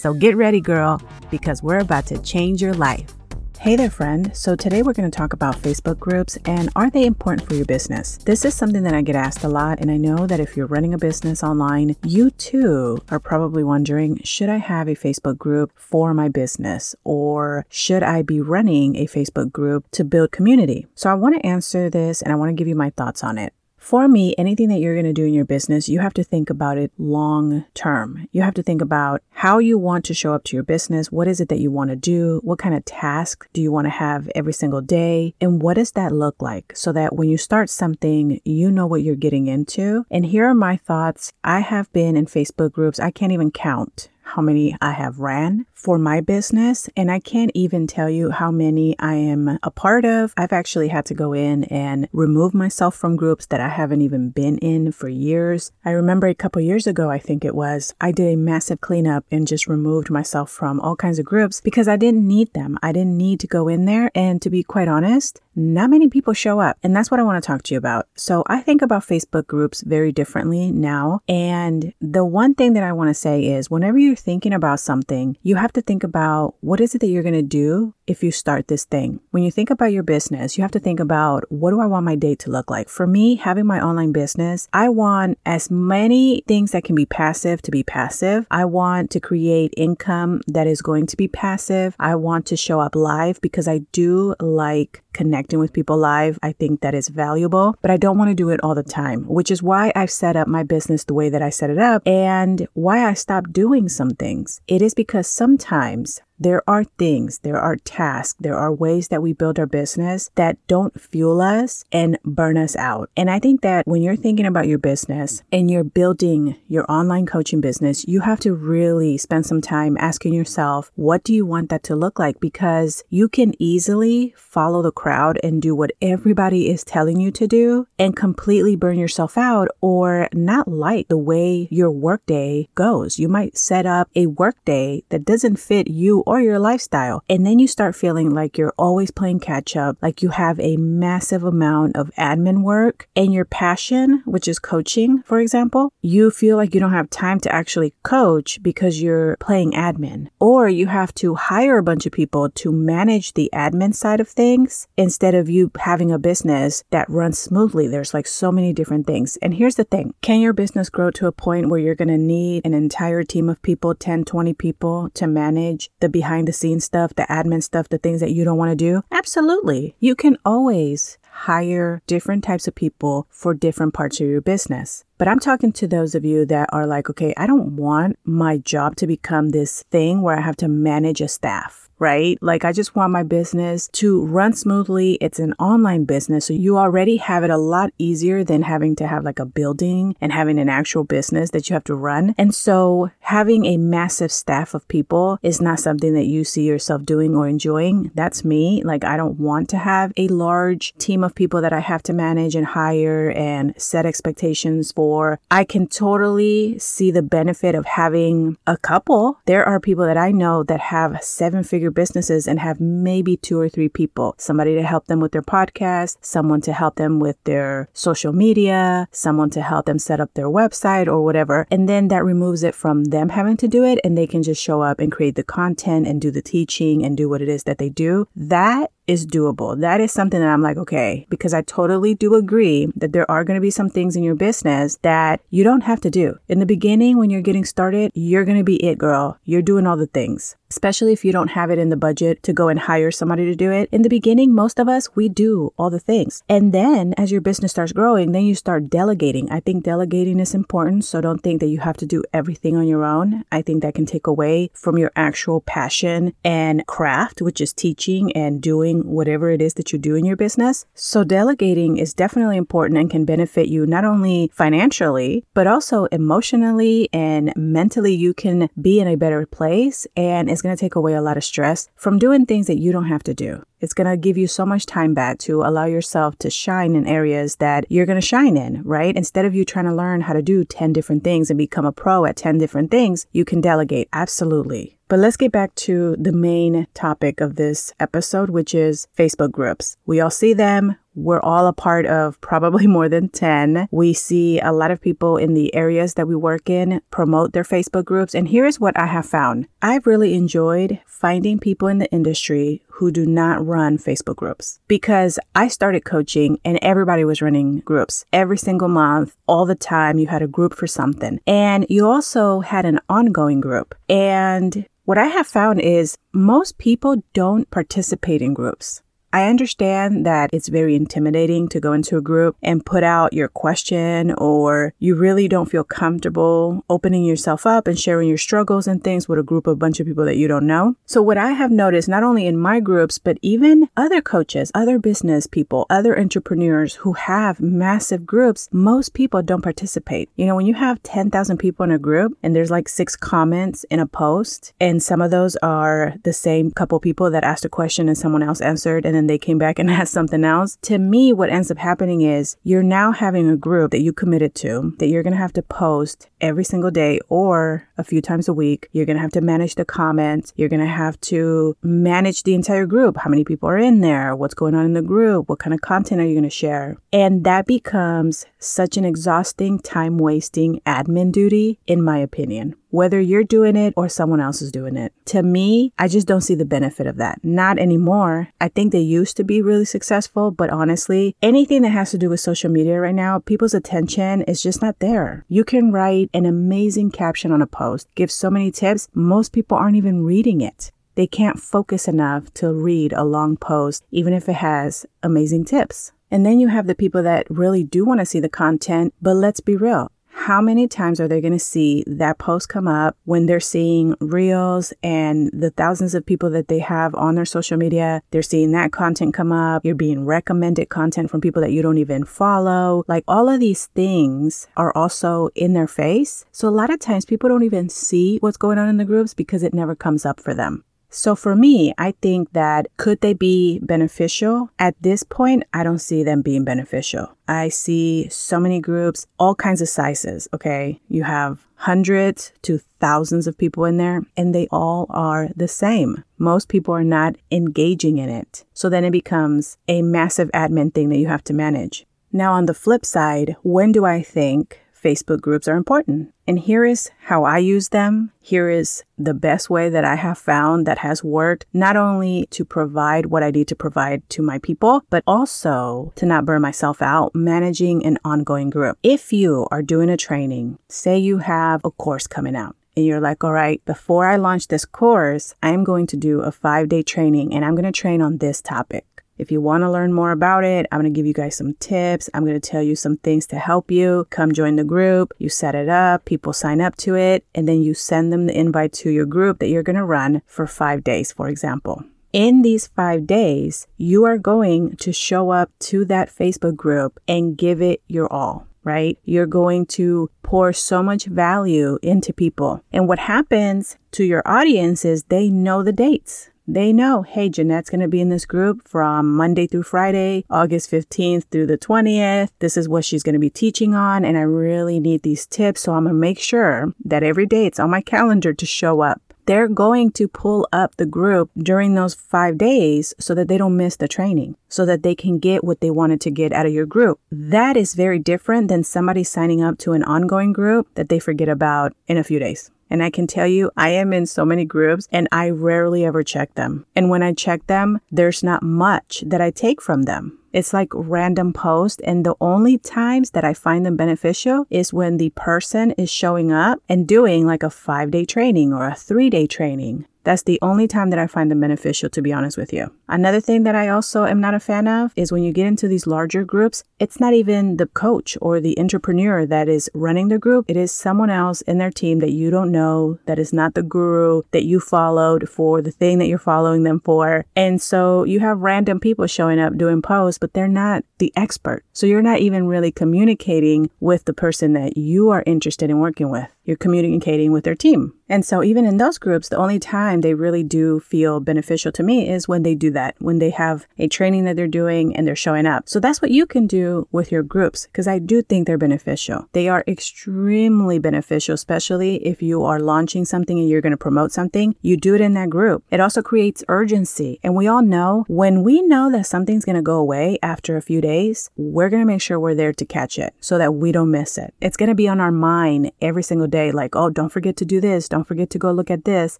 So get ready, girl, because we're about to change your life. Hey there, friend. So, today we're going to talk about Facebook groups and are they important for your business? This is something that I get asked a lot, and I know that if you're running a business online, you too are probably wondering should I have a Facebook group for my business or should I be running a Facebook group to build community? So, I want to answer this and I want to give you my thoughts on it. For me, anything that you're going to do in your business, you have to think about it long term. You have to think about how you want to show up to your business. What is it that you want to do? What kind of task do you want to have every single day? And what does that look like so that when you start something, you know what you're getting into? And here are my thoughts. I have been in Facebook groups, I can't even count how many I have ran for my business. And I can't even tell you how many I am a part of. I've actually had to go in and remove myself from groups that I haven't even been in for years. I remember a couple years ago, I think it was, I did a massive cleanup and just removed myself from all kinds of groups because I didn't need them. I didn't need to go in there. And to be quite honest, not many people show up. And that's what I want to talk to you about. So I think about Facebook groups very differently now. And the one thing that I want to say is whenever you're thinking about something, you have to think about what is it that you're going to do if you start this thing. When you think about your business, you have to think about what do I want my day to look like? For me, having my online business, I want as many things that can be passive to be passive. I want to create income that is going to be passive. I want to show up live because I do like connecting with people live. I think that is valuable, but I don't want to do it all the time, which is why I've set up my business the way that I set it up and why I stopped doing some things. It is because sometimes there are things, there are tasks, there are ways that we build our business that don't fuel us and burn us out. And I think that when you're thinking about your business and you're building your online coaching business, you have to really spend some time asking yourself, what do you want that to look like? Because you can easily follow the crowd and do what everybody is telling you to do and completely burn yourself out or not like the way your workday goes. You might set up a workday that doesn't fit you or your lifestyle. And then you start feeling like you're always playing catch up, like you have a massive amount of admin work and your passion, which is coaching, for example, you feel like you don't have time to actually coach because you're playing admin. Or you have to hire a bunch of people to manage the admin side of things instead of you having a business that runs smoothly. There's like so many different things. And here's the thing can your business grow to a point where you're going to need an entire team of people, 10, 20 people to manage the behind the scenes stuff, the admin stuff, the things that you don't want to do? Absolutely. You can always hire different types of people for different parts of your business. But I'm talking to those of you that are like, okay, I don't want my job to become this thing where I have to manage a staff right? Like, I just want my business to run smoothly. It's an online business, so you already have it a lot easier than having to have like a building and having an actual business that you have to run. And so, having a massive staff of people is not something that you see yourself doing or enjoying. That's me. Like, I don't want to have a large team of people that I have to manage and hire and set expectations for. I can totally see the benefit of having a couple. There are people that I know that have seven figure businesses and have maybe two or three people somebody to help them with their podcast, someone to help them with their social media, someone to help them set up their website or whatever. And then that removes it from them having to do it and they can just show up and create the content and do the teaching and do what it is that they do. That is doable. That is something that I'm like, okay, because I totally do agree that there are going to be some things in your business that you don't have to do. In the beginning, when you're getting started, you're going to be it, girl. You're doing all the things especially if you don't have it in the budget to go and hire somebody to do it. In the beginning, most of us, we do all the things. And then as your business starts growing, then you start delegating. I think delegating is important. So don't think that you have to do everything on your own. I think that can take away from your actual passion and craft, which is teaching and doing doing whatever it is that you do in your business. So, delegating is definitely important and can benefit you not only financially, but also emotionally and mentally. You can be in a better place, and it's going to take away a lot of stress from doing things that you don't have to do. It's going to give you so much time back to allow yourself to shine in areas that you're going to shine in, right? Instead of you trying to learn how to do 10 different things and become a pro at 10 different things, you can delegate. Absolutely. But let's get back to the main topic of this episode, which is Facebook groups. We all see them. We're all a part of probably more than 10. We see a lot of people in the areas that we work in promote their Facebook groups. And here's what I have found I've really enjoyed finding people in the industry who do not run Facebook groups because I started coaching and everybody was running groups every single month, all the time. You had a group for something. And you also had an ongoing group. And what I have found is most people don't participate in groups. I understand that it's very intimidating to go into a group and put out your question, or you really don't feel comfortable opening yourself up and sharing your struggles and things with a group of bunch of people that you don't know. So, what I have noticed, not only in my groups, but even other coaches, other business people, other entrepreneurs who have massive groups, most people don't participate. You know, when you have 10,000 people in a group and there's like six comments in a post, and some of those are the same couple people that asked a question and someone else answered, and then they came back and asked something else. To me, what ends up happening is you're now having a group that you committed to that you're going to have to post every single day or a few times a week. You're going to have to manage the comments. You're going to have to manage the entire group. How many people are in there? What's going on in the group? What kind of content are you going to share? And that becomes such an exhausting, time wasting admin duty, in my opinion whether you're doing it or someone else is doing it. To me, I just don't see the benefit of that. Not anymore. I think they used to be really successful, but honestly, anything that has to do with social media right now, people's attention is just not there. You can write an amazing caption on a post, give so many tips, most people aren't even reading it. They can't focus enough to read a long post, even if it has amazing tips. And then you have the people that really do want to see the content, but let's be real how many times are they going to see that post come up when they're seeing reels and the thousands of people that they have on their social media? They're seeing that content come up. You're being recommended content from people that you don't even follow. Like all of these things are also in their face. So a lot of times people don't even see what's going on in the groups because it never comes up for them. So for me, I think that could they be beneficial? At this point, I don't see them being beneficial. I see so many groups, all kinds of sizes. Okay. You have hundreds to thousands of people in there and they all are the same. Most people are not engaging in it. So then it becomes a massive admin thing that you have to manage. Now, on the flip side, when do I think Facebook groups are important. And here is how I use them. Here is the best way that I have found that has worked, not only to provide what I need to provide to my people, but also to not burn myself out managing an ongoing group. If you are doing a training, say you have a course coming out, and you're like, all right, before I launch this course, I'm going to do a five day training and I'm going to train on this topic. If you want to learn more about it, I'm going to give you guys some tips. I'm going to tell you some things to help you. Come join the group. You set it up, people sign up to it, and then you send them the invite to your group that you're going to run for five days, for example. In these five days, you are going to show up to that Facebook group and give it your all right? You're going to pour so much value into people. And what happens to your audience is they know the dates they know, hey, Jeannet's going to be in this group from Monday through Friday, August 15th through the 20th. This is what she's going to be teaching on. And I really need these tips. So I'm going to make sure that every day it's on my calendar to show up. They're going to pull up the group during those five days so that they don't miss the training, so that they can get what they wanted to get out of your group. That is very different than somebody signing up to an ongoing group that they forget about in a few days. And I can tell you, I am in so many groups and I rarely ever check them. And when I check them, there's not much that I take from them. It's like random posts. And the only times that I find them beneficial is when the person is showing up and doing like a five day training or a three day training. That's the only time that I find them beneficial, to be honest with you. Another thing that I also am not a fan of is when you get into these larger groups, it's not even the coach or the entrepreneur that is running the group. It is someone else in their team that you don't know, that is not the guru that you followed for the thing that you're following them for. And so you have random people showing up doing posts, but they're not the expert. So you're not even really communicating with the person that you are interested in working with. You're communicating with their team. And so, even in those groups, the only time they really do feel beneficial to me is when they do that, when they have a training that they're doing and they're showing up. So, that's what you can do with your groups because I do think they're beneficial. They are extremely beneficial, especially if you are launching something and you're going to promote something. You do it in that group. It also creates urgency. And we all know when we know that something's going to go away after a few days, we're going to make sure we're there to catch it so that we don't miss it. It's going to be on our mind every single day, like, oh, don't forget to do this. Don't don't forget to go look at this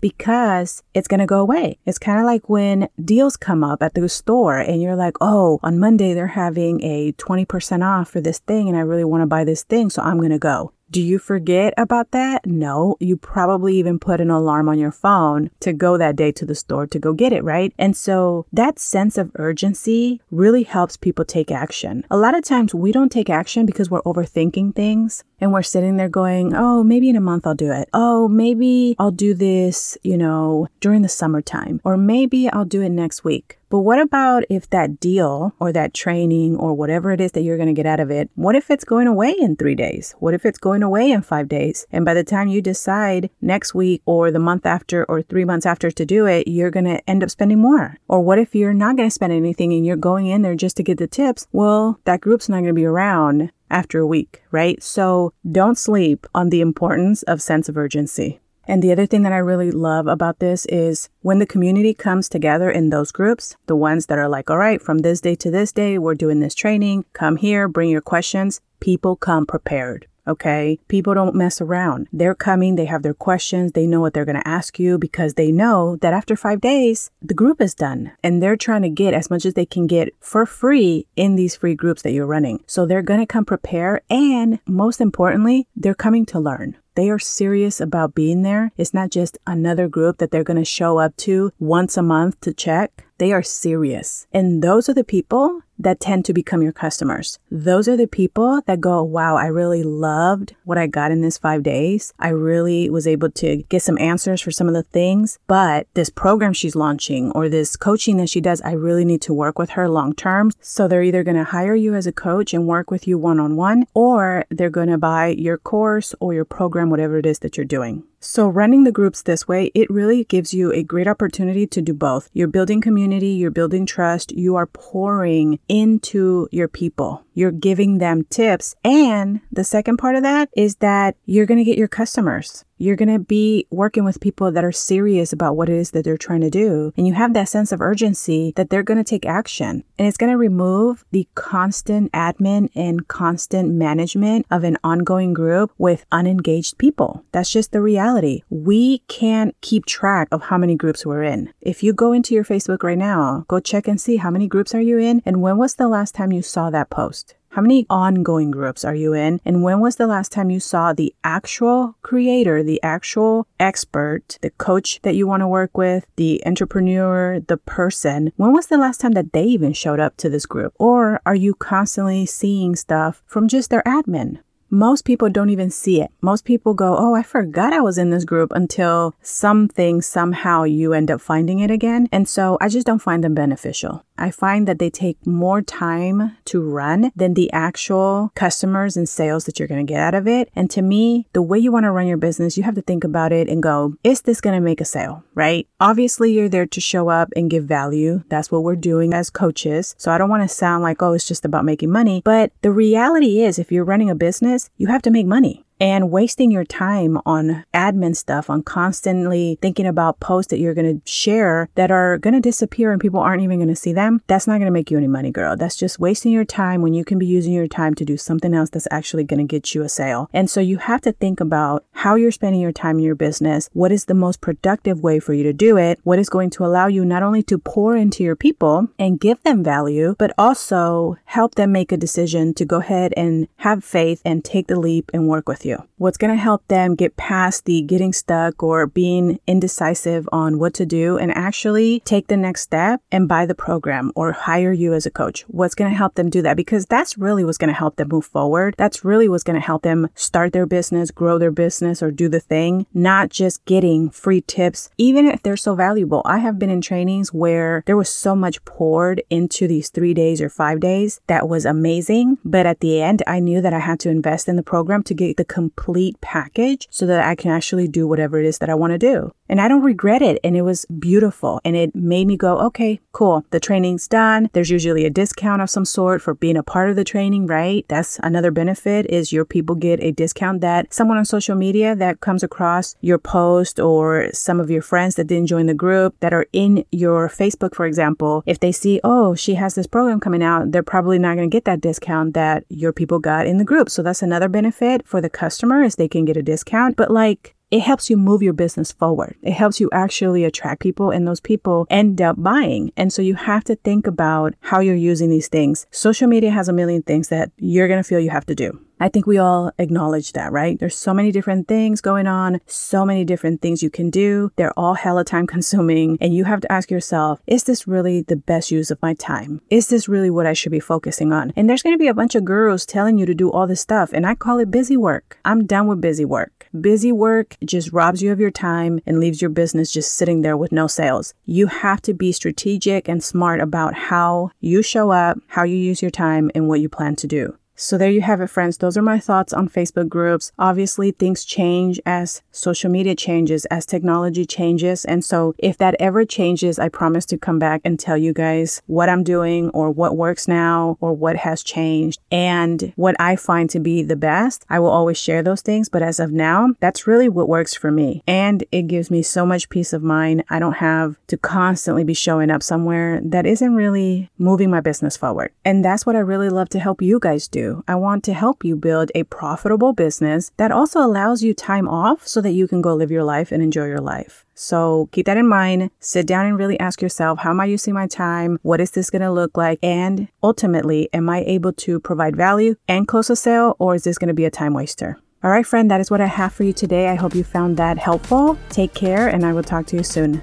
because it's going to go away. It's kind of like when deals come up at the store and you're like, oh, on Monday they're having a 20% off for this thing and I really want to buy this thing, so I'm going to go. Do you forget about that? No, you probably even put an alarm on your phone to go that day to the store to go get it, right? And so that sense of urgency really helps people take action. A lot of times we don't take action because we're overthinking things and we're sitting there going, oh, maybe in a month I'll do it. Oh, maybe I'll do this, you know, during the summertime, or maybe I'll do it next week. But what about if that deal or that training or whatever it is that you're going to get out of it, what if it's going away in three days? What if it's going away in five days? And by the time you decide next week or the month after or three months after to do it, you're going to end up spending more. Or what if you're not going to spend anything and you're going in there just to get the tips? Well, that group's not going to be around after a week, right? So don't sleep on the importance of sense of urgency. And the other thing that I really love about this is when the community comes together in those groups, the ones that are like, all right, from this day to this day, we're doing this training, come here, bring your questions, people come prepared. Okay. People don't mess around. They're coming, they have their questions, they know what they're going to ask you because they know that after five days, the group is done and they're trying to get as much as they can get for free in these free groups that you're running. So they're going to come prepared. And most importantly, they're coming to learn. They are serious about being there. It's not just another group that they're going to show up to once a month to check. They are serious. And those are the people that tend to become your customers. Those are the people that go, wow, I really loved what I got in this five days. I really was able to get some answers for some of the things, but this program she's launching or this coaching that she does, I really need to work with her long term. So they're either going to hire you as a coach and work with you one on one, or they're going to buy your course or your program, whatever it is that you're doing. So, running the groups this way, it really gives you a great opportunity to do both. You're building community, you're building trust, you are pouring into your people, you're giving them tips. And the second part of that is that you're going to get your customers. You're going to be working with people that are serious about what it is that they're trying to do. And you have that sense of urgency that they're going to take action. And it's going to remove the constant admin and constant management of an ongoing group with unengaged people. That's just the reality. We can't keep track of how many groups we're in. If you go into your Facebook right now, go check and see how many groups are you in and when was the last time you saw that post? How many ongoing groups are you in? And when was the last time you saw the actual creator, the actual expert, the coach that you want to work with, the entrepreneur, the person? When was the last time that they even showed up to this group? Or are you constantly seeing stuff from just their admin? Most people don't even see it. Most people go, Oh, I forgot I was in this group until something, somehow you end up finding it again. And so I just don't find them beneficial. I find that they take more time to run than the actual customers and sales that you're going to get out of it. And to me, the way you want to run your business, you have to think about it and go, is this going to make a sale? Right? Obviously, you're there to show up and give value. That's what we're doing as coaches. So I don't want to sound like, oh, it's just about making money. But the reality is, if you're running a business, you have to make money and wasting your time on admin stuff, on constantly thinking about posts that you're going to share that are going to disappear and people aren't even going to see them, that's not going to make you any money, girl. That's just wasting your time when you can be using your time to do something else that's actually going to get you a sale. And so you have to think about how you're spending your time in your business. What is the most productive way for you to do it? What is going to allow you not only to pour into your people and give them value, but also help them make a decision to go ahead and have faith and take the leap and work with you. You? What's going to help them get past the getting stuck or being indecisive on what to do and actually take the next step and buy the program or hire you as a coach? What's going to help them do that? Because that's really what's going to help them move forward. That's really what's going to help them start their business, grow their business, or do the thing, not just getting free tips, even if they're so valuable. I have been in trainings where there was so much poured into these three days or five days that was amazing. But at the end, I knew that I had to invest in the program to get the complete package so that I can actually do whatever it is that I want to do. And I don't regret it. And it was beautiful. And it made me go, okay, cool. The training's done. There's usually a discount of some sort for being a part of the training, right? That's another benefit is your people get a discount that someone on social media that comes across your post or some of your friends that didn't join the group that are in your Facebook, for example, if they see, oh, she has this program coming out, they're probably not going to get that discount that your people got in the group. So that's another benefit for the customer is they can get a discount. But like it helps you move your business forward. It helps you actually attract people, and those people end up buying. And so you have to think about how you're using these things. Social media has a million things that you're going to feel you have to do. I think we all acknowledge that, right? There's so many different things going on, so many different things you can do. They're all hella time consuming. And you have to ask yourself, is this really the best use of my time? Is this really what I should be focusing on? And there's going to be a bunch of gurus telling you to do all this stuff. And I call it busy work. I'm done with busy work. Busy work just robs you of your time and leaves your business just sitting there with no sales. You have to be strategic and smart about how you show up, how you use your time, and what you plan to do. So there you have it, friends. Those are my thoughts on Facebook groups. Obviously, things change as social media changes, as technology changes. And so if that ever changes, I promise to come back and tell you guys what I'm doing or what works now or what has changed and what I find to be the best. I will always share those things. But as of now, that's really what works for me. And it gives me so much peace of mind. I don't have to constantly be showing up somewhere that isn't really moving my business forward. And that's what I really love to help you guys do. I want to help you build a profitable business that also allows you time off so that you can go live your life and enjoy your life. So keep that in mind. Sit down and really ask yourself, how am I using my time? What is this going to look like? And ultimately, am I able to provide value and close a sale, or is this going to be a time waster? All right, friend, that is what I have for you today. I hope you found that helpful. Take care, and I will talk to you soon.